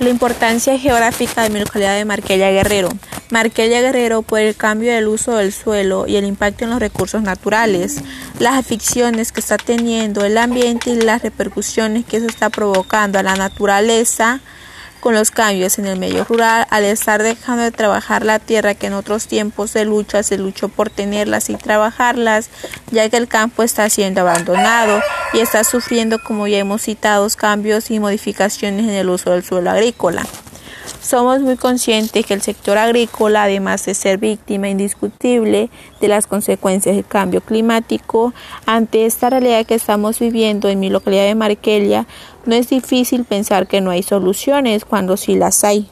La importancia geográfica de mi localidad de Marquella Guerrero. Marquella Guerrero por el cambio del uso del suelo y el impacto en los recursos naturales, las aficiones que está teniendo el ambiente y las repercusiones que eso está provocando a la naturaleza con los cambios en el medio rural, al estar dejando de trabajar la tierra que en otros tiempos de lucha se luchó por tenerlas y trabajarlas, ya que el campo está siendo abandonado y está sufriendo, como ya hemos citado, cambios y modificaciones en el uso del suelo agrícola. Somos muy conscientes que el sector agrícola, además de ser víctima indiscutible de las consecuencias del cambio climático, ante esta realidad que estamos viviendo en mi localidad de Marquelia, no es difícil pensar que no hay soluciones cuando sí las hay.